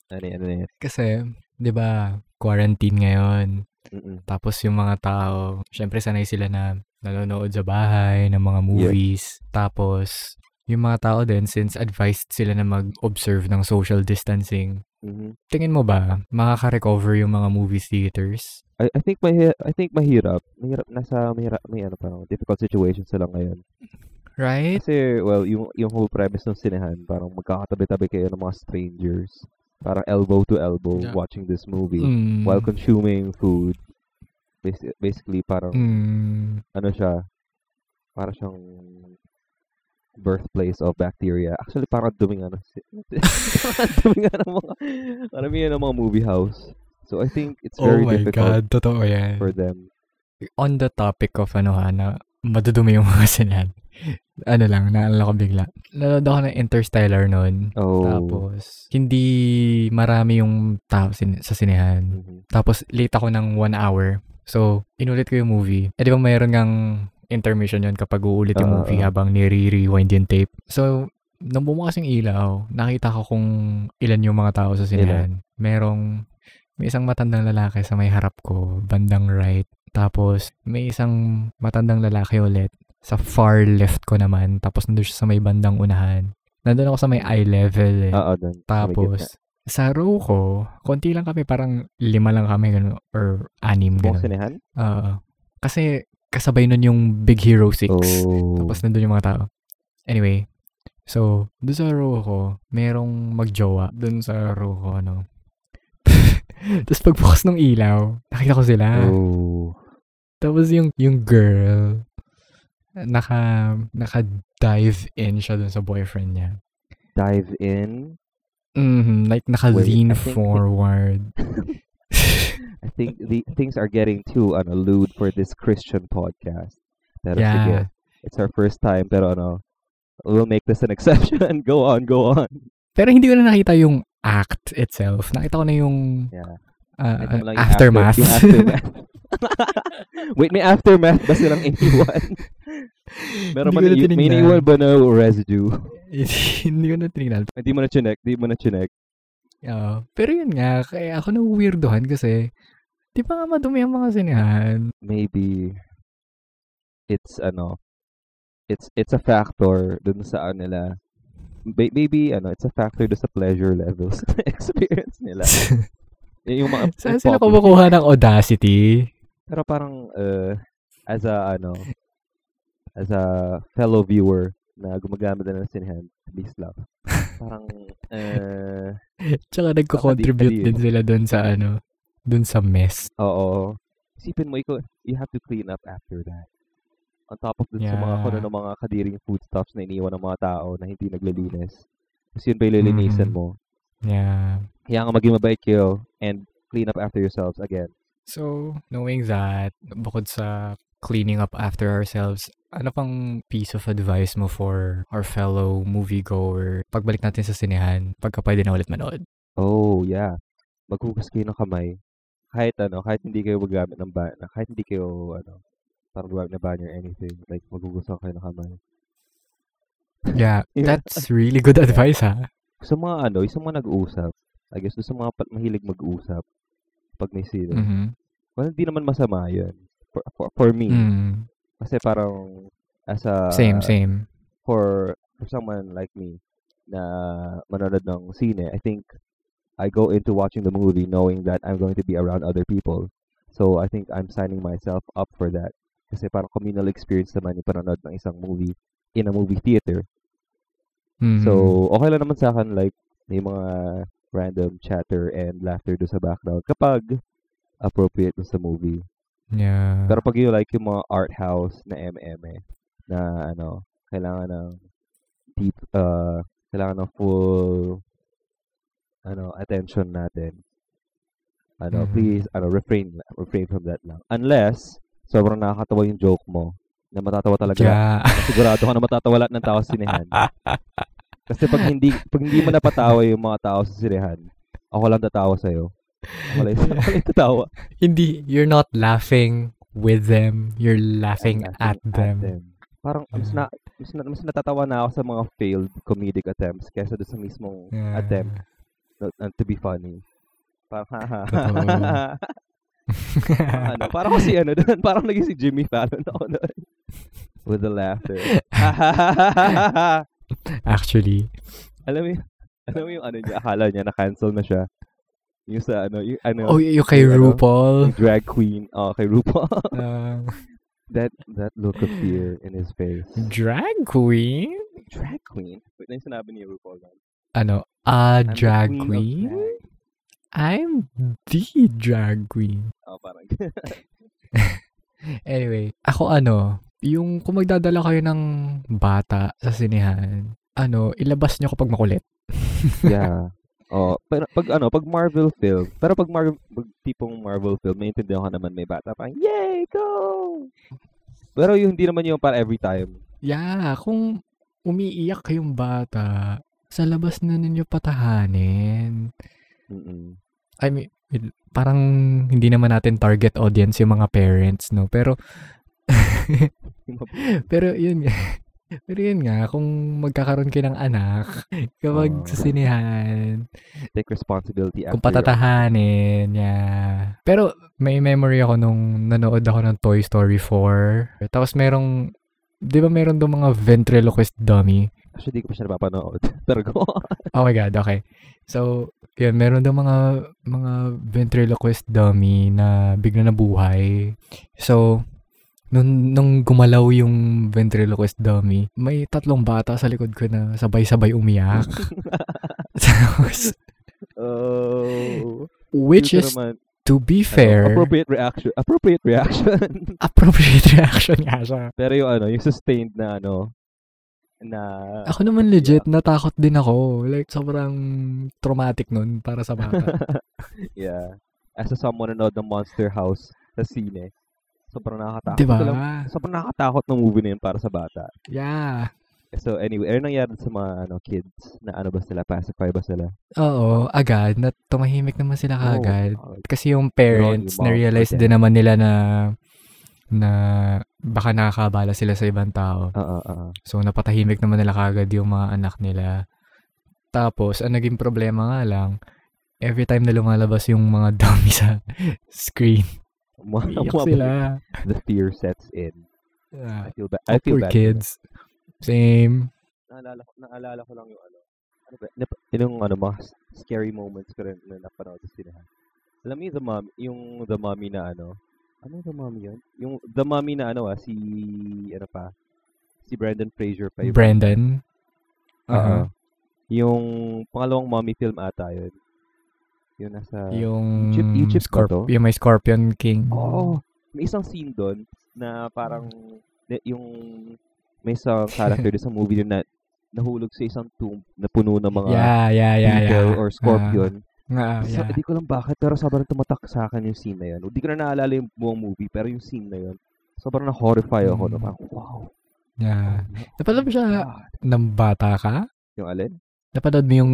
Speaker 2: Ano yan, ano yan?
Speaker 1: Kasi, di ba, quarantine ngayon.
Speaker 2: Mm-mm.
Speaker 1: Tapos yung mga tao, syempre sanay sila na nanonood sa bahay ng mga movies. Tapos, yung mga tao din, since advised sila na mag-observe ng social distancing,
Speaker 2: Mhm.
Speaker 1: tingin mo ba, makaka-recover yung mga movie theaters?
Speaker 2: I, I think mahi I think mahirap. Mahirap nasa mahirap may ano parang difficult situation sila ngayon.
Speaker 1: Right?
Speaker 2: Kasi well, yung yung whole premise ng sinehan, parang magkakatabi-tabi kayo ng mga strangers. Parang elbow to elbow
Speaker 1: Yeah.
Speaker 2: watching this movie
Speaker 1: Mm.
Speaker 2: while consuming food. Basi- Basically parang
Speaker 1: Mm.
Speaker 2: ano siya, para siyang birthplace of bacteria. Actually, parang duming ano. si- parang duming ano ng mga, karamihan ng mga movie house. So, I think it's
Speaker 1: Oh
Speaker 2: very
Speaker 1: my
Speaker 2: difficult
Speaker 1: God, totoo yan.
Speaker 2: for them.
Speaker 1: On the topic of ano ha, na madudumi yung mga sinan. ano lang, naalala ko bigla. Nanood ako ng Interstellar noon.
Speaker 2: Oh.
Speaker 1: Tapos, hindi marami yung tao sin- sa sinehan.
Speaker 2: Mhm.
Speaker 1: Tapos, late ako ng one hour. So, inulit ko yung movie. Eh, di ba mayroon kang intermission yun kapag uulit yung
Speaker 2: Ah,
Speaker 1: movie habang nire-rewind yung tape. So, nung bumukas yung ilaw, nakita ko kung ilan yung mga tao sa sinehan. Merong, may isang matandang lalaki sa may harap ko, bandang right. Tapos, may isang matandang lalaki ulit sa far left ko naman. Tapos, nandun siya sa may bandang unahan. Nandun ako sa may eye level eh.
Speaker 2: Oo, dun.
Speaker 1: Tapos, sa row ko, konti lang kami, parang lima lang kami, gano'n, or anim,
Speaker 2: Buong
Speaker 1: gano'n.
Speaker 2: sinehan?
Speaker 1: Oo. kasi, kasabay nun yung Big Hero 6.
Speaker 2: Oh.
Speaker 1: Tapos nandun yung mga tao. Anyway, so, doon sa row ko, merong magjowa. Doon sa row ko, ano. Tapos pagbukas ng ilaw, nakita ko sila.
Speaker 2: Oh.
Speaker 1: Tapos yung, yung girl, naka, naka-dive in siya dun sa boyfriend niya.
Speaker 2: Dive in.
Speaker 1: Mhm, like naka-lean
Speaker 2: Wait,
Speaker 1: forward.
Speaker 2: I think the things are getting too ano, lewd for this Christian podcast. Pero sige,
Speaker 1: yeah.
Speaker 2: it's our first time pero ano, we'll make this an exception. go on, go on.
Speaker 1: Pero hindi ko na nakita yung act itself. Nakita ko na yung
Speaker 2: Yeah.
Speaker 1: uh,
Speaker 2: yung
Speaker 1: aftermath.
Speaker 2: After, yung aftermath. Wait, may aftermath ba silang iniwan? Meron ba may iniwan ba na residue?
Speaker 1: hindi ko na tinignan.
Speaker 2: Hindi mo na chinek, hindi mo na chinek.
Speaker 1: Oo. pero yun nga, kaya ako na weirdohan kasi, di ba nga madumi ang mga sinehan?
Speaker 2: Maybe it's ano, it's it's a factor dun sa ano nila. May- Maybe ano, it's a factor dun sa pleasure levels na experience nila. yung mga
Speaker 1: Saan
Speaker 2: yung
Speaker 1: sila kumukuha ng audacity?
Speaker 2: Pero parang uh, as a ano as a fellow viewer na gumagamit na ng sinehan, please lang. Parang uh,
Speaker 1: Tsaka nagko-contribute din sila dun sa ano, dun sa mess.
Speaker 2: oo. Isipin mo ikaw, you have to clean up after that. On top of dun sa mga
Speaker 1: Yeah.
Speaker 2: kuno ng mga kadiring foodstuffs na iniwan ng mga tao na hindi naglilinis. Kasi yun ba ililinisan
Speaker 1: Mhm.
Speaker 2: mo?
Speaker 1: Yeah.
Speaker 2: Kaya nga maging mabait kayo and clean up after yourselves again.
Speaker 1: So, knowing that, bukod sa cleaning up after ourselves, ano pang piece of advice mo for our fellow moviegoer pagbalik natin sa sinehan, pagka pwede na ulit manood?
Speaker 2: Oh, yeah. Maghugas kayo ng kamay. Kahit ano, kahit hindi kayo magamit ng ban, kahit hindi kayo, ano, parang gumamit ng banyo or anything, like, maghugas kayo ng kamay.
Speaker 1: Yeah, that's really good advice ha.
Speaker 2: Sa mga ano, sa mga nag-uusap, I guess, sa mga mahilig mag-usap, pag may sino,
Speaker 1: Mhm.
Speaker 2: well, hindi naman masama yun. For, for, for me,
Speaker 1: Mm.
Speaker 2: Kasi parang, as a,
Speaker 1: Same, same.
Speaker 2: for, for someone like me, na manonood ng sine, I think, I go into watching the movie knowing that I'm going to be around other people. So, I think I'm signing myself up for that. Kasi parang communal experience naman yung panonood ng isang movie in a movie theater.
Speaker 1: Mhm.
Speaker 2: So, okay lang naman sa akin, like, may mga random chatter and laughter do sa background kapag appropriate dun sa movie.
Speaker 1: Yeah.
Speaker 2: Pero pag yung like yung mga art house na MM na ano, kailangan ng deep, uh, kailangan ng full ano, attention natin. Ano,
Speaker 1: Mhm.
Speaker 2: please, ano, refrain, refrain from that lang. Unless, sobrang nakakatawa yung joke mo, na matatawa talaga
Speaker 1: yeah.
Speaker 2: sigurado ka na matatawa lahat ng tao sa sinehan. Kasi pag hindi pag hindi mo napatawa yung mga tao sa sinehan, ako lang tatawa sa'yo. Ako lang tatawa.
Speaker 1: Hindi, you're not laughing with them, you're laughing,
Speaker 2: I'm
Speaker 1: at, them.
Speaker 2: Parang mas, na, mas, na, mas natatawa na ako sa mga failed comedic attempts kaysa doon sa mismong
Speaker 1: Yeah.
Speaker 2: attempt na, na to be funny. Parang, ha,
Speaker 1: Totoo.
Speaker 2: ano, parang kasi ano doon, parang naging si Jimmy Fallon ako doon. With the laughter.
Speaker 1: Actually.
Speaker 2: alam mo, yung- alam mo yung ano niya, akala niya na-cancel na siya. Yung sa ano, yung ano,
Speaker 1: Oh, yung kay
Speaker 2: yung ano,
Speaker 1: RuPaul.
Speaker 2: yung drag queen. Oh, kay RuPaul.
Speaker 1: Uh,
Speaker 2: that that look of fear in his face.
Speaker 1: drag queen?
Speaker 2: Drag queen? Wait, na yung sinabi ni RuPaul na.
Speaker 1: Ano? A
Speaker 2: I'm the
Speaker 1: drag
Speaker 2: of
Speaker 1: queen?
Speaker 2: drag.
Speaker 1: I'm the drag queen.
Speaker 2: Oh, parang.
Speaker 1: Anyway, ako ano, yung kung magdadala kayo ng bata sa sinehan, ano, ilabas nyo kapag makulit.
Speaker 2: yeah. Oh, pero pag ano, pag Marvel film, pero pag Marvel, pag tipong Marvel film, maintindihan ko naman may bata pa, yay, go! Pero yung hindi naman yung para every time.
Speaker 1: Yeah, kung umiiyak yung bata, sa labas na ninyo patahanin.
Speaker 2: Mm-mm.
Speaker 1: I mean, parang hindi naman natin target audience yung mga parents, no? Pero, pero yun. Pero yun nga, kung magkakaroon kayo ng anak, kapag
Speaker 2: Oo.
Speaker 1: sa sinehan,
Speaker 2: Take responsibility
Speaker 1: kung
Speaker 2: after your-
Speaker 1: patatahanin, yeah. Pero may memory ako nung nanood ako ng Toy Story 4. Tapos merong, di ba meron doon mga ventriloquist dummy?
Speaker 2: Actually, di ko pa siya napapanood. Pero go.
Speaker 1: Oh my God, okay. So, Yan, meron daw mga, mga ventriloquist dummy na bigla na buhay. So, nung, nung gumalaw yung ventriloquist dummy, may tatlong bata sa likod ko na sabay-sabay umiyak. Tapos,
Speaker 2: Oh.
Speaker 1: which is,
Speaker 2: naman,
Speaker 1: to be
Speaker 2: ano,
Speaker 1: fair,
Speaker 2: appropriate reaction. Appropriate reaction.
Speaker 1: appropriate reaction nga siya.
Speaker 2: Pero yung ano, yung sustained na ano, na
Speaker 1: Ako naman legit, natakot din ako. Like, sobrang traumatic nun para sa bata.
Speaker 2: yeah. As a someone na the Monster House sa sine, sobrang nakakatakot.
Speaker 1: diba?
Speaker 2: Lang, sobrang nakakatakot ng movie na yun para sa bata.
Speaker 1: Yeah.
Speaker 2: So anyway, ano nangyari sa mga ano kids na ano ba sila, pacify ba sila?
Speaker 1: Oo, agad. Na tumahimik naman sila kagad.
Speaker 2: Oh,
Speaker 1: Kasi yung parents,
Speaker 2: mom,
Speaker 1: na-realize din naman nila na na baka nakakabala sila sa ibang tao.
Speaker 2: Oo, oo.
Speaker 1: So, napatahimik naman nila kagad yung mga anak nila. Tapos, ang naging problema nga lang, every time na lumalabas yung mga dummy sa screen, iyak sila.
Speaker 2: The fear sets in.
Speaker 1: Yeah.
Speaker 2: I feel bad. I feel
Speaker 1: Poor
Speaker 2: bad.
Speaker 1: kids. Same.
Speaker 2: Naalala ko, naalala ko lang yung ano. Ano ba? Nap- yung ano mga s- scary moments ko rin na napanood sa sinahan. Alam yung the mom, yung the mommy na ano. Ano the mommy yun? Yung the mommy na ano ah, si ano pa? Si Brendan Fraser pa. yung-
Speaker 1: Brendan.
Speaker 2: Oo.
Speaker 1: Uh-huh.
Speaker 2: Yung pangalawang mommy film ata yun. Yun nasa...
Speaker 1: yung
Speaker 2: Egypt- Egypt
Speaker 1: Scorp-
Speaker 2: to?
Speaker 1: yung may Scorpion King.
Speaker 2: Oo. May isang scene doon na parang yung may isang character doon sa movie na nahulog sa isang tomb na puno ng mga
Speaker 1: yeah, yeah, yeah, yeah.
Speaker 2: or scorpion.
Speaker 1: Ah,
Speaker 2: So,
Speaker 1: yeah.
Speaker 2: Hindi ko lang bakit, pero sobrang tumatak sa akin yung scene na yun. Hindi ko na naalala yung buong movie, pero yung scene na yun, sobrang na-horrify ako.
Speaker 1: Mm.
Speaker 2: Na parang, wow.
Speaker 1: yeah. Napanood mo siya
Speaker 2: God.
Speaker 1: ng bata ka?
Speaker 2: Yung alin?
Speaker 1: Napanood mo yung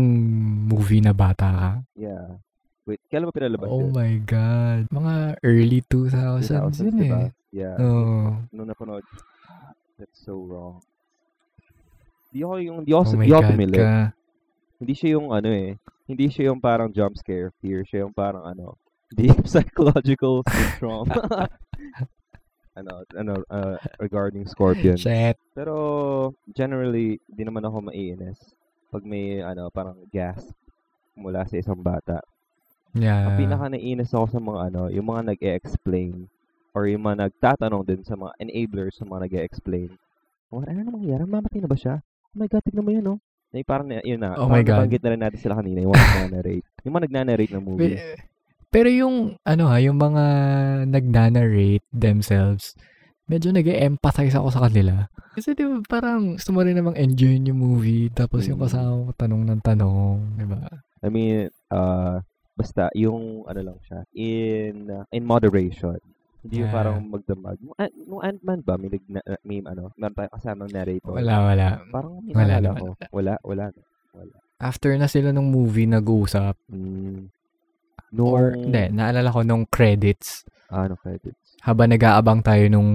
Speaker 1: movie na bata ka?
Speaker 2: Yeah. Wait, kailan mo pinalabas
Speaker 1: Oh
Speaker 2: yun?
Speaker 1: my God. Mga early 2000s,
Speaker 2: 2000s,
Speaker 1: yun
Speaker 2: diba?
Speaker 1: eh.
Speaker 2: Yeah.
Speaker 1: Oh,
Speaker 2: Nung napanood, that's so wrong. Di ako yung, di ako,
Speaker 1: oh
Speaker 2: di ako pumili.
Speaker 1: ka.
Speaker 2: Hindi siya yung ano eh. Hindi siya yung parang jump scare fear. Siya yung parang ano, deep psychological trauma. ano, ano, uh, regarding Scorpion.
Speaker 1: Shit.
Speaker 2: Pero, generally, di naman ako maiinis pag may, ano, parang gas mula sa isang bata.
Speaker 1: Yeah.
Speaker 2: Ang pinaka naiinis ako sa mga, ano, yung mga nag-e-explain or yung mga nagtatanong din sa mga enablers sa mga nag-e-explain. Oh, ano na mangyayari? Mamatay na ba siya? Oh my God, tignan mo yan, oh. Na yung parang, yun na,
Speaker 1: Oh my God.
Speaker 2: nabanggit na rin natin sila kanina, yung mga nag-narrate. yung mga nag-narrate ng movie.
Speaker 1: Pe- Pero yung, ano ha, yung mga nag-narrate themselves, medyo nag empathize ako sa kanila. Kasi di ba parang gusto mo rin namang enjoy yung movie, tapos yung
Speaker 2: Mm.
Speaker 1: kasama mo tanong ng tanong, di ba?
Speaker 2: I mean, uh, basta, yung, ano lang siya, in, uh, in moderation. Hindi yung
Speaker 1: Yeah.
Speaker 2: parang magdamag. Nung, Ant- nung Ant-Man ba, may, nag, na- may, ano, meron tayong kasamang narrator.
Speaker 1: Wala, wala.
Speaker 2: Parang may
Speaker 1: Wala naman.
Speaker 2: ko. Wala, wala.
Speaker 1: After na sila nung movie nag-uusap,
Speaker 2: Mm, nung,
Speaker 1: or, hindi, naalala ko nung credits,
Speaker 2: ano, credits.
Speaker 1: habang nag-aabang tayo nung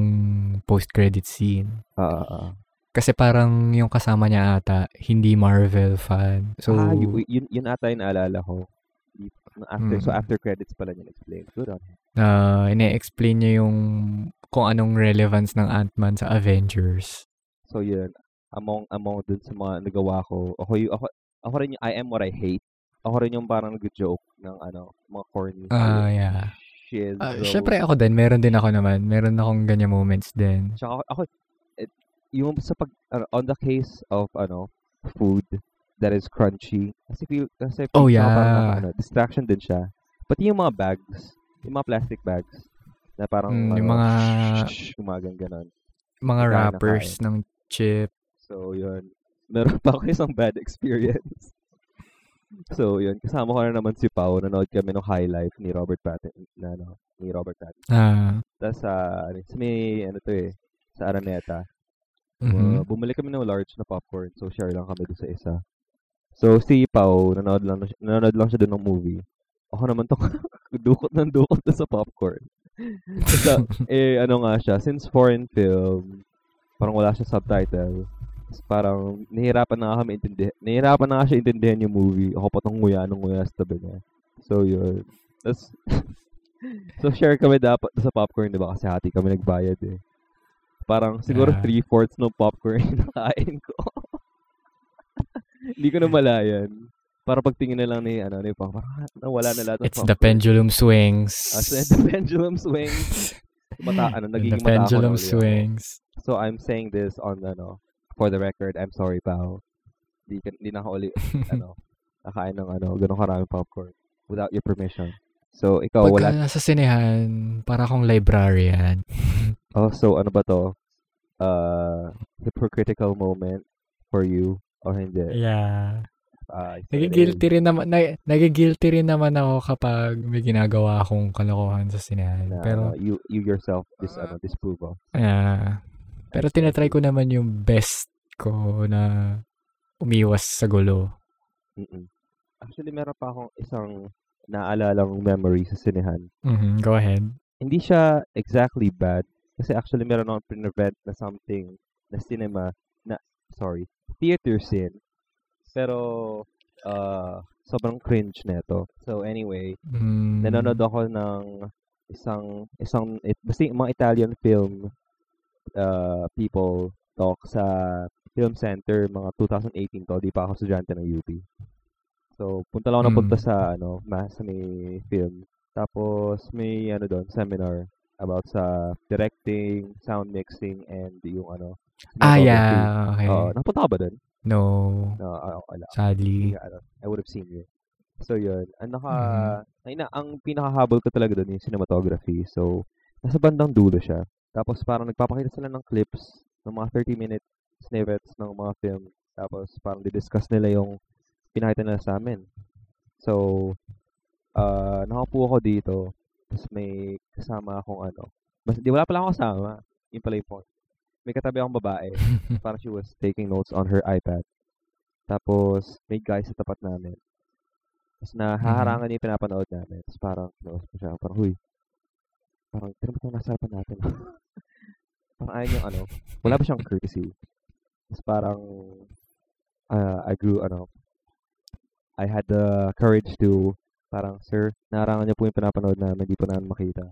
Speaker 1: post-credit scene.
Speaker 2: Ah, ah, ah.
Speaker 1: Kasi parang yung kasama niya ata, hindi Marvel fan. So,
Speaker 2: ah, y- yun, yun ata yung naalala ko. After, So,
Speaker 1: Mm.
Speaker 2: after credits pala niya explain. Good on him.
Speaker 1: uh, ine-explain niya yung kung anong relevance ng Ant-Man sa Avengers.
Speaker 2: So, yun. Among, among dun sa mga nagawa ko, ako, yung, ako, ako rin yung I am what I hate. Ako rin yung parang nag-joke ng ano, mga corny.
Speaker 1: Ah, yeah.
Speaker 2: Shit.
Speaker 1: Ah, Siyempre ako din, meron din ako naman. Meron akong ganyan moments din.
Speaker 2: Tsaka ako, ako eh, yung sa pag, ano, on the case of, ano, food that is crunchy. Kasi feel, kasi feel
Speaker 1: Oh,
Speaker 2: ko parang
Speaker 1: yeah.
Speaker 2: naka- ano, distraction din siya. Pati yung mga bags, yung mga plastic bags, na parang,
Speaker 1: Mm, yung
Speaker 2: ano,
Speaker 1: mga
Speaker 2: gumagang ganon.
Speaker 1: mga wrappers ng chip.
Speaker 2: So, yun. Meron pa ako isang bad experience. so, yun. Kasama ko na naman si Pau. Nanood kami ng High Life ni Robert Pattinson. Na, ano, ni Robert Pattinson.
Speaker 1: Ah.
Speaker 2: Tapos, sa may, ano to eh, sa Araneta.
Speaker 1: mhm.
Speaker 2: Uh, bumili kami ng large na popcorn. So, share lang kami doon sa isa. So, si Pau, nanood lang, na nanood lang siya doon ng movie. Ako naman to, dukot ng dukot na sa popcorn. Sa, eh, ano nga siya, since foreign film, parang wala siya subtitle. Tapos parang, nahihirapan na kami intindihan. Nahihirapan na siya intindihan yung movie. Ako pa tong nguya ng nguya sa tabi niya. So, yun. Tapos, so, share kami dapat sa popcorn, di ba? Kasi hati kami nagbayad eh. Parang, siguro
Speaker 1: Yeah.
Speaker 2: three-fourths ng popcorn yung nakain ko. Hindi ko na malayan. para pagtingin na lang ni, ano, ni Papa, nawala na lahat
Speaker 1: It's the pendulum swings.
Speaker 2: As in, the pendulum swings. Mata, ano, nagiging
Speaker 1: the pendulum
Speaker 2: mata
Speaker 1: swings.
Speaker 2: So, I'm saying this on, ano, for the record, I'm sorry, pal. Di, ka- di na ako uli, ano, nakain ng, ano, ganun karaming popcorn without your permission. So, ikaw,
Speaker 1: Pagka
Speaker 2: wala.
Speaker 1: nasa sinehan, para akong librarian.
Speaker 2: Oh, so, ano ba to? Uh, hypocritical moment for you or hindi?
Speaker 1: Yeah.
Speaker 2: Ah, is.
Speaker 1: Nagigilty rin naman, na, nagigilty rin naman ako kapag may ginagawa akong kalokohan sa sinehan.
Speaker 2: Na,
Speaker 1: Pero,
Speaker 2: ano, you, you yourself dis, ano, disprove of.
Speaker 1: ah, pero tinatry ko naman yung best ko na umiwas sa gulo.
Speaker 2: Mm-mm. Actually, meron pa akong isang naalalang memory sa sinehan.
Speaker 1: Mhm, go ahead.
Speaker 2: Hindi siya exactly bad. Kasi actually, meron akong pinrevent na something na cinema, na, sorry, theater scene. Pero, uh, sobrang cringe neto. So, anyway,
Speaker 1: Mm,
Speaker 2: nanonood ako ng isang, isang, it, basta yung mga Italian film uh, people talk sa film center, mga 2018 to, di pa ako estudyante ng UP. So, punta lang ako
Speaker 1: Mm.
Speaker 2: sa, ano, ma- sa may film. Tapos, may, ano doon, seminar about sa directing, sound mixing, and yung, ano,
Speaker 1: Ah, yeah. Okay.
Speaker 2: Oo, napunta ka ba doon?
Speaker 1: no.
Speaker 2: No, ah, wala.
Speaker 1: Sadly.
Speaker 2: Yeah, ano, I would have seen you. So, yun. Ang naka,
Speaker 1: Mhm.
Speaker 2: ay na, ang pinakahabol ko talaga doon yung cinematography. So, nasa bandang dulo siya. Tapos, parang nagpapakita sila ng clips ng mga 30-minute snippets ng mga film. Tapos, parang didiscuss nila yung pinakita nila sa amin. So, uh, nakapuo ako dito. Tapos, may kasama akong ano. Mas, di wala pala akong kasama. Yung pala yung point. May katabi akong babae. Parang she was taking notes on her iPad. Tapos, may guy sa tapat namin. Tapos, nahaharangan niya yung pinapanood namin. Tapos, parang, close ko siya. Parang, huy. Parang, tira mo itong nasa harapan natin. parang ayaw niya, ano, wala ba siyang courtesy? Tapos, parang, uh, I grew, ano, I had the courage to, parang, sir, naharangan niya po yung pinapanood namin. Hindi po namin makita.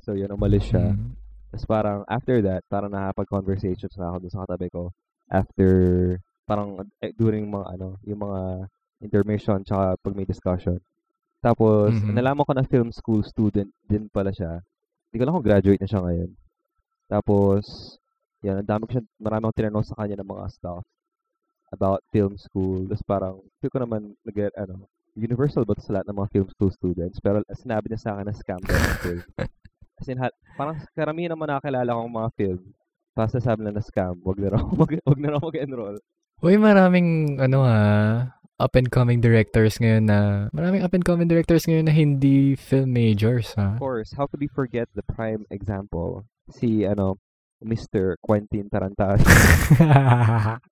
Speaker 2: So, yun, umalis siya.
Speaker 1: Mm.
Speaker 2: Tapos parang after that, parang nakapag-conversations na ako dun sa katabi ko. After, parang eh, during mga ano, yung mga intermission tsaka pag may discussion. Tapos,
Speaker 1: Mhm.
Speaker 2: nalaman ko na film school student din pala siya. Hindi ko lang kung graduate na siya ngayon. Tapos, yan, ang dami ko siya, marami akong tinanong sa kanya ng mga stuff about film school. Tapos parang, feel ko naman, nag ano, universal ba sa lahat ng mga film school students? Pero sinabi niya sa akin na scam daw film. As in, hal- parang karamihan naman nakakilala kong mga film. Basta sabi na na scam, wag na raw, wag, wag na raw mag-enroll.
Speaker 1: Uy, maraming, ano ah, up and coming directors ngayon na, maraming up and coming directors ngayon na hindi film majors, ha?
Speaker 2: Of course, how could we forget the prime example? Si, ano, Mr. Quentin Tarantino.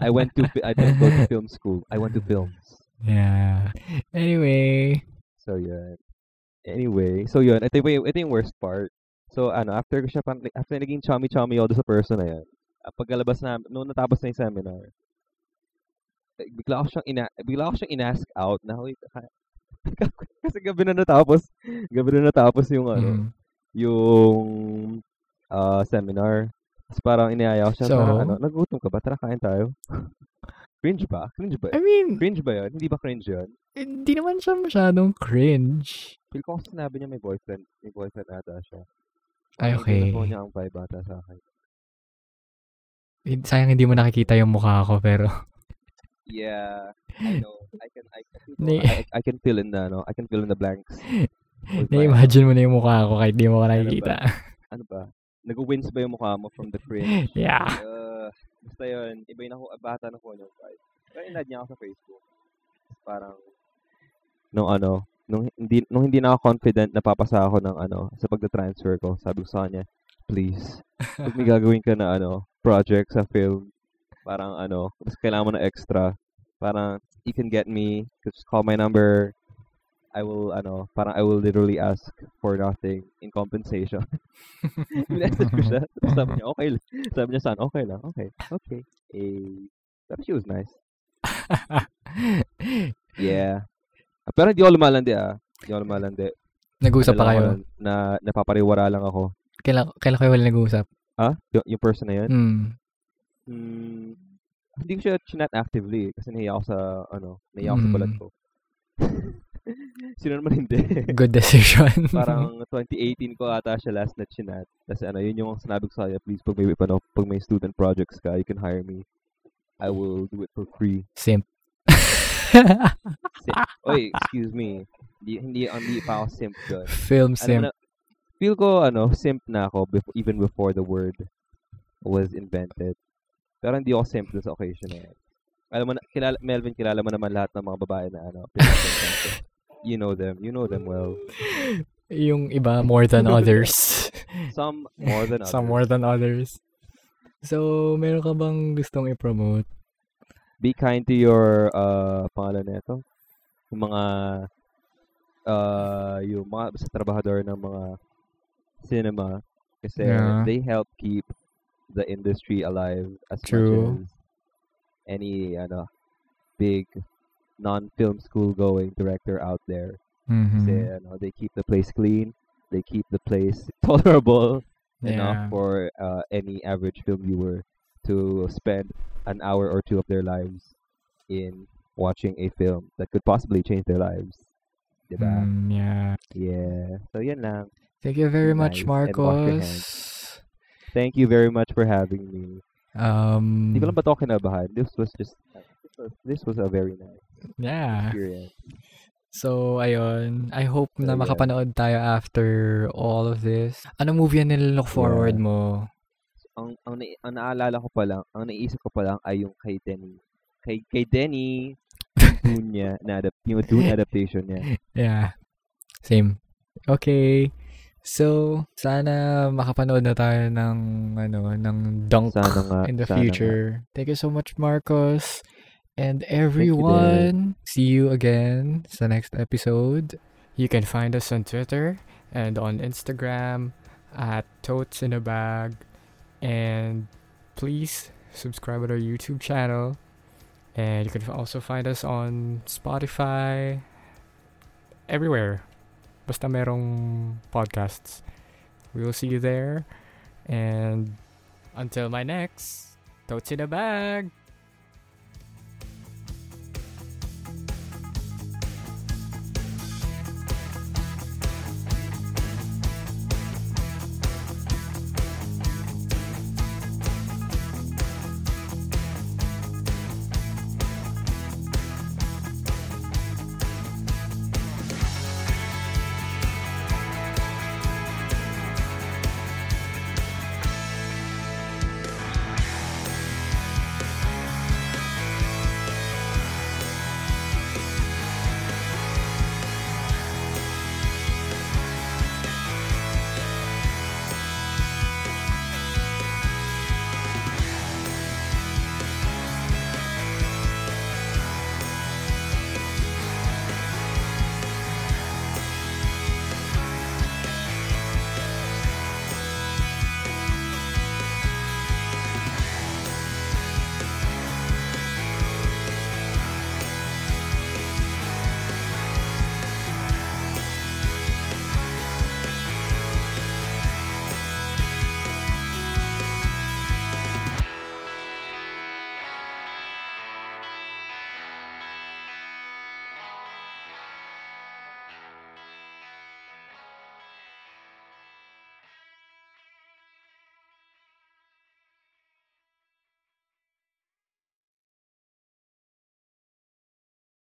Speaker 2: I went to, I didn't go to film school. I went to films.
Speaker 1: yeah. Anyway,
Speaker 2: So, yun. Anyway, so yun, ito yung, ito yung worst part. So, ano, after ko siya, after naging chummy-chummy doon sa person na yan, pagkalabas na, noong natapos na yung seminar, eh, bigla ako siyang ina, bigla ako siyang inask out na, wait, ka- kasi gabi na natapos, gabi na natapos yung, ano,
Speaker 1: mm.
Speaker 2: yung ah, seminar. Tapos parang iniaya ko siya,
Speaker 1: So?
Speaker 2: parang ano, nagutom ka ba? Tara, kain tayo. cringe ba? Cringe ba?
Speaker 1: I mean,
Speaker 2: Cringe ba yun? Hindi ba cringe yun?
Speaker 1: hindi naman siya masyadong cringe.
Speaker 2: Feel ko kasi sinabi niya may boyfriend, may boyfriend ata siya.
Speaker 1: Ay, okay.
Speaker 2: Hindi na niya ang vibe ata sa akin.
Speaker 1: Sayang hindi mo nakikita yung mukha ko, pero
Speaker 2: Yeah, I know. I can, I can,
Speaker 1: Ni-
Speaker 2: I, I can fill in the, no, I can fill in the blanks.
Speaker 1: na-imagine mo na yung mukha ko kahit di mo ko
Speaker 2: Ano ba?
Speaker 1: nakikita.
Speaker 2: ano ba? Nag-wins ba yung mukha mo from the cringe?
Speaker 1: yeah.
Speaker 2: Uh, basta yun, iba yung ako, bata na ko yung vibe. Pero inad niya ako sa Facebook. Parang, nung ano, nung hindi, nung hindi na ako confident na papasa ako ng ano, sa pagda-transfer ko, sabi ko sa kanya, please, pag may gagawin ka na ano, project sa film, parang ano, mas kailangan mo na extra, parang, you can get me, just call my number, I will, ano, parang I will literally ask for nothing in compensation. Message ko siya. Sabi niya, okay. Sabi niya saan, okay lang. Okay. Okay. Eh, pero she was nice. Yeah. Ah, Pero hindi ako lumalandi ah. Hindi ako lumalandi.
Speaker 1: Nag-usap pa kayo.
Speaker 2: Na, napapariwara lang ako.
Speaker 1: Kailan, kailan kayo wala nag-uusap?
Speaker 2: Ah? Yung, yung person na yun?
Speaker 1: Hmm.
Speaker 2: Hmm, hindi ko siya chinat actively kasi nahiya ako sa, ano, nahiya ako sa
Speaker 1: Mm.
Speaker 2: balat ko. Sino naman hindi?
Speaker 1: Good decision.
Speaker 2: Parang 2018 ko ata siya last na chinat. Kasi ano, yun yung sinabi ko sa kanya, please, pag may, ano, pag may student projects ka, you can hire me. I will do it for free.
Speaker 1: Simp.
Speaker 2: Simp. Oy, excuse me. Hindi, hindi, hindi pa ako simp doon.
Speaker 1: Film
Speaker 2: mo
Speaker 1: simp.
Speaker 2: na, feel ko, ano, simp na ako before, even before the word was invented. Pero hindi ako simp sa occasion na yan. Alam mo na, kilala, Melvin, kilala mo naman lahat ng mga babae na, ano. You know them. You know them well.
Speaker 1: Yung iba more than others.
Speaker 2: Some more than others.
Speaker 1: Some more than others. So, meron ka bang gustong i-promote?
Speaker 2: Be kind to your, uh, pangalan na ito. Yung mga, uh, yung mga sa trabahador ng mga cinema. Kasi
Speaker 1: Yeah.
Speaker 2: they help keep the industry alive as
Speaker 1: True.
Speaker 2: much as any, ano, big non-film school going director out there. Kasi,
Speaker 1: Mhm.
Speaker 2: ano, they keep the place clean. They keep the place tolerable
Speaker 1: Yeah.
Speaker 2: enough for uh, any average film viewer to spend an hour or two of their lives in watching a film that could possibly change their lives. Diba?
Speaker 1: Mm, yeah.
Speaker 2: Yeah. So, yan lang.
Speaker 1: Thank you very much,
Speaker 2: nice your
Speaker 1: Marcos.
Speaker 2: Thank you very much for having me.
Speaker 1: Um,
Speaker 2: Hindi ko lang ba ito kinabahan? This was just, this was, this was a very nice
Speaker 1: yeah.
Speaker 2: experience.
Speaker 1: So, ayun. I hope na
Speaker 2: So, yeah.
Speaker 1: makapanood tayo after all of this. Anong movie ang nilook forward
Speaker 2: Yeah.
Speaker 1: mo?
Speaker 2: Ang, ang, na, ang naalala ko pa lang, ang naisip ko pa lang ay yung kay Denny. Kay, kay Denny, Dune niya, na adapt, yung Dune adaptation niya.
Speaker 1: Yeah. Same. Okay. So, sana makapanood na tayo ng ano, ng Dunk
Speaker 2: Sana nga,
Speaker 1: in the
Speaker 2: sana nga.
Speaker 1: future. Thank you so much, Marcos. And
Speaker 2: you
Speaker 1: everyone, see you again sa next episode. You can find us on Twitter and on Instagram at Totes in a Bag. And please subscribe to our YouTube channel. And you can also find us on Spotify, everywhere. Basta merong podcasts. We will see you there. And until my next, Totes in a Bag!